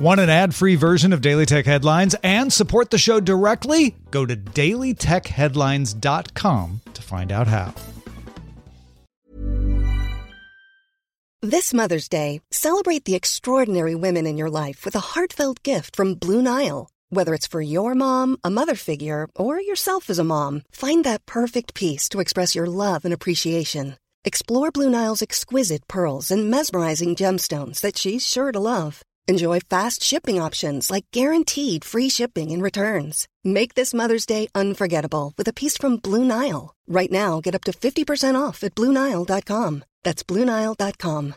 Want an ad free version of Daily Tech Headlines and support the show directly? Go to dailytechheadlines.com to find out how. This Mother's Day, celebrate the extraordinary women in your life with a heartfelt gift from Blue Nile. Whether it's for your mom, a mother figure, or yourself as a mom, find that perfect piece to express your love and appreciation. Explore Blue Nile's exquisite pearls and mesmerizing gemstones that she's sure to love. Enjoy fast shipping options like guaranteed free shipping and returns. Make this Mother's Day unforgettable with a piece from Blue Nile. Right now, get up to 50% off at BlueNile.com. That's BlueNile.com.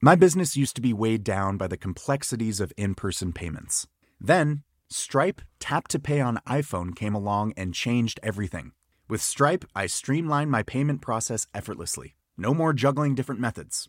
My business used to be weighed down by the complexities of in person payments. Then, Stripe Tap to Pay on iPhone came along and changed everything. With Stripe, I streamlined my payment process effortlessly. No more juggling different methods.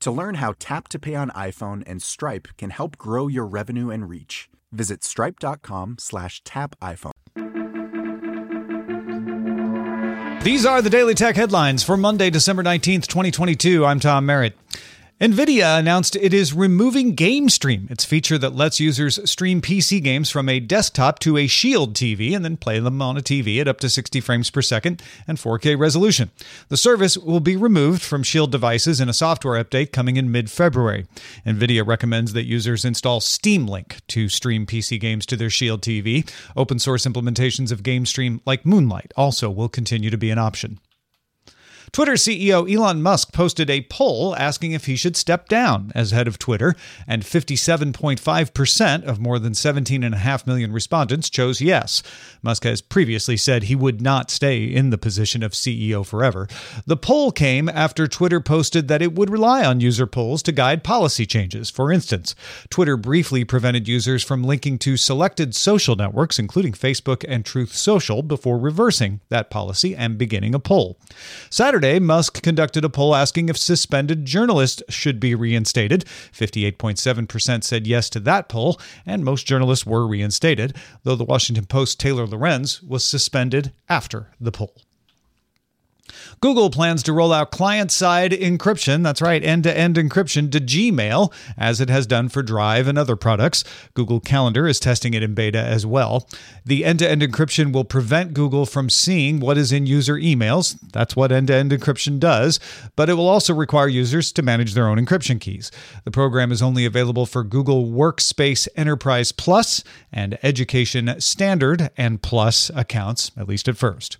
To learn how Tap to Pay on iPhone and Stripe can help grow your revenue and reach, visit stripe.com slash tap iPhone. These are the Daily Tech headlines for Monday, December 19th, 2022. I'm Tom Merritt. NVIDIA announced it is removing GameStream, its feature that lets users stream PC games from a desktop to a Shield TV and then play them on a TV at up to 60 frames per second and 4K resolution. The service will be removed from Shield devices in a software update coming in mid February. NVIDIA recommends that users install Steam Link to stream PC games to their Shield TV. Open source implementations of GameStream, like Moonlight, also will continue to be an option. Twitter CEO Elon Musk posted a poll asking if he should step down as head of Twitter, and 57.5% of more than 17.5 million respondents chose yes. Musk has previously said he would not stay in the position of CEO forever. The poll came after Twitter posted that it would rely on user polls to guide policy changes. For instance, Twitter briefly prevented users from linking to selected social networks, including Facebook and Truth Social, before reversing that policy and beginning a poll. Saturday Musk conducted a poll asking if suspended journalists should be reinstated. 58.7% said yes to that poll, and most journalists were reinstated, though the Washington Post's Taylor Lorenz was suspended after the poll. Google plans to roll out client side encryption, that's right, end to end encryption to Gmail, as it has done for Drive and other products. Google Calendar is testing it in beta as well. The end to end encryption will prevent Google from seeing what is in user emails. That's what end to end encryption does, but it will also require users to manage their own encryption keys. The program is only available for Google Workspace Enterprise Plus and Education Standard and Plus accounts, at least at first.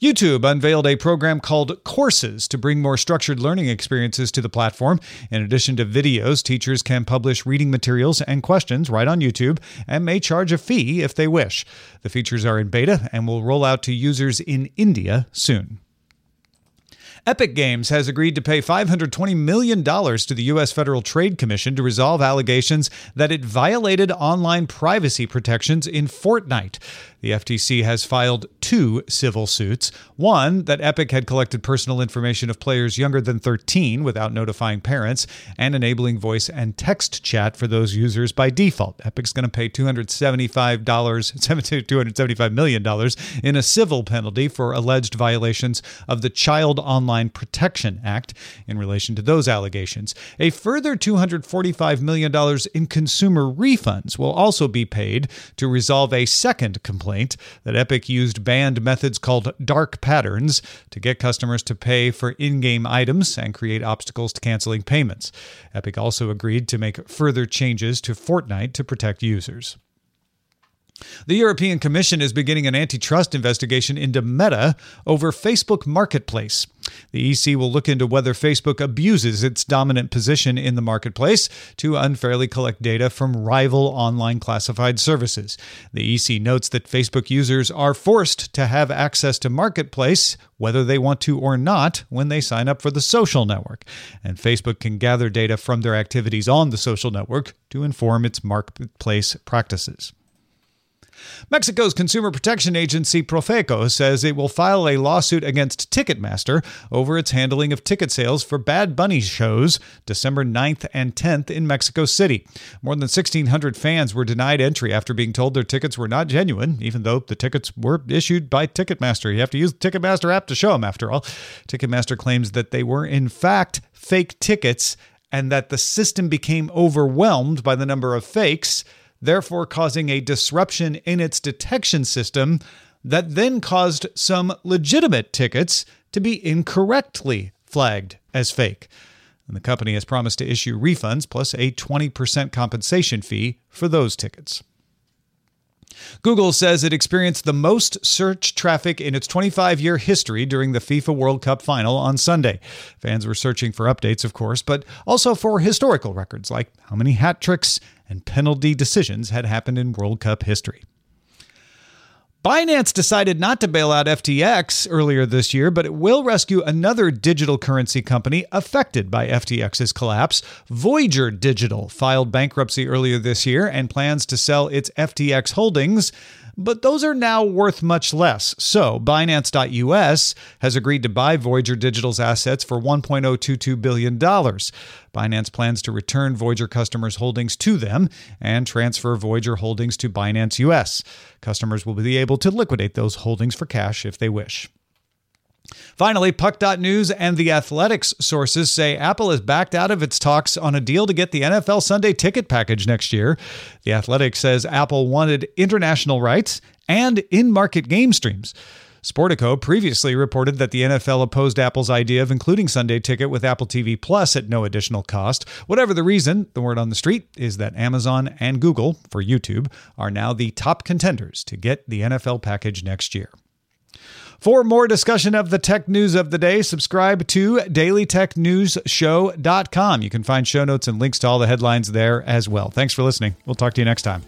YouTube unveiled a program called Courses to bring more structured learning experiences to the platform. In addition to videos, teachers can publish reading materials and questions right on YouTube and may charge a fee if they wish. The features are in beta and will roll out to users in India soon. Epic Games has agreed to pay $520 million to the U.S. Federal Trade Commission to resolve allegations that it violated online privacy protections in Fortnite. The FTC has filed two civil suits. One, that Epic had collected personal information of players younger than 13 without notifying parents and enabling voice and text chat for those users by default. Epic's going to pay $275, $275 million in a civil penalty for alleged violations of the Child Online Protection Act in relation to those allegations. A further $245 million in consumer refunds will also be paid to resolve a second complaint complaint that Epic used banned methods called dark patterns to get customers to pay for in game items and create obstacles to canceling payments. Epic also agreed to make further changes to Fortnite to protect users. The European Commission is beginning an antitrust investigation into Meta over Facebook Marketplace. The EC will look into whether Facebook abuses its dominant position in the marketplace to unfairly collect data from rival online classified services. The EC notes that Facebook users are forced to have access to Marketplace, whether they want to or not, when they sign up for the social network. And Facebook can gather data from their activities on the social network to inform its marketplace practices. Mexico's consumer protection agency Profeco says it will file a lawsuit against Ticketmaster over its handling of ticket sales for Bad Bunny shows December 9th and 10th in Mexico City. More than 1,600 fans were denied entry after being told their tickets were not genuine, even though the tickets were issued by Ticketmaster. You have to use the Ticketmaster app to show them, after all. Ticketmaster claims that they were, in fact, fake tickets and that the system became overwhelmed by the number of fakes therefore causing a disruption in its detection system that then caused some legitimate tickets to be incorrectly flagged as fake. And the company has promised to issue refunds plus a 20% compensation fee for those tickets. Google says it experienced the most search traffic in its 25 year history during the FIFA World Cup final on Sunday. Fans were searching for updates, of course, but also for historical records like how many hat tricks and penalty decisions had happened in World Cup history. Binance decided not to bail out FTX earlier this year, but it will rescue another digital currency company affected by FTX's collapse. Voyager Digital filed bankruptcy earlier this year and plans to sell its FTX holdings but those are now worth much less. So, Binance.us has agreed to buy Voyager Digital's assets for $1.022 billion. Binance plans to return Voyager customers' holdings to them and transfer Voyager holdings to Binance US. Customers will be able to liquidate those holdings for cash if they wish. Finally, Puck.News and The Athletics sources say Apple has backed out of its talks on a deal to get the NFL Sunday ticket package next year. The Athletic says Apple wanted international rights and in market game streams. Sportico previously reported that the NFL opposed Apple's idea of including Sunday Ticket with Apple TV Plus at no additional cost. Whatever the reason, the word on the street is that Amazon and Google, for YouTube, are now the top contenders to get the NFL package next year. For more discussion of the tech news of the day, subscribe to dailytechnewsshow.com. You can find show notes and links to all the headlines there as well. Thanks for listening. We'll talk to you next time.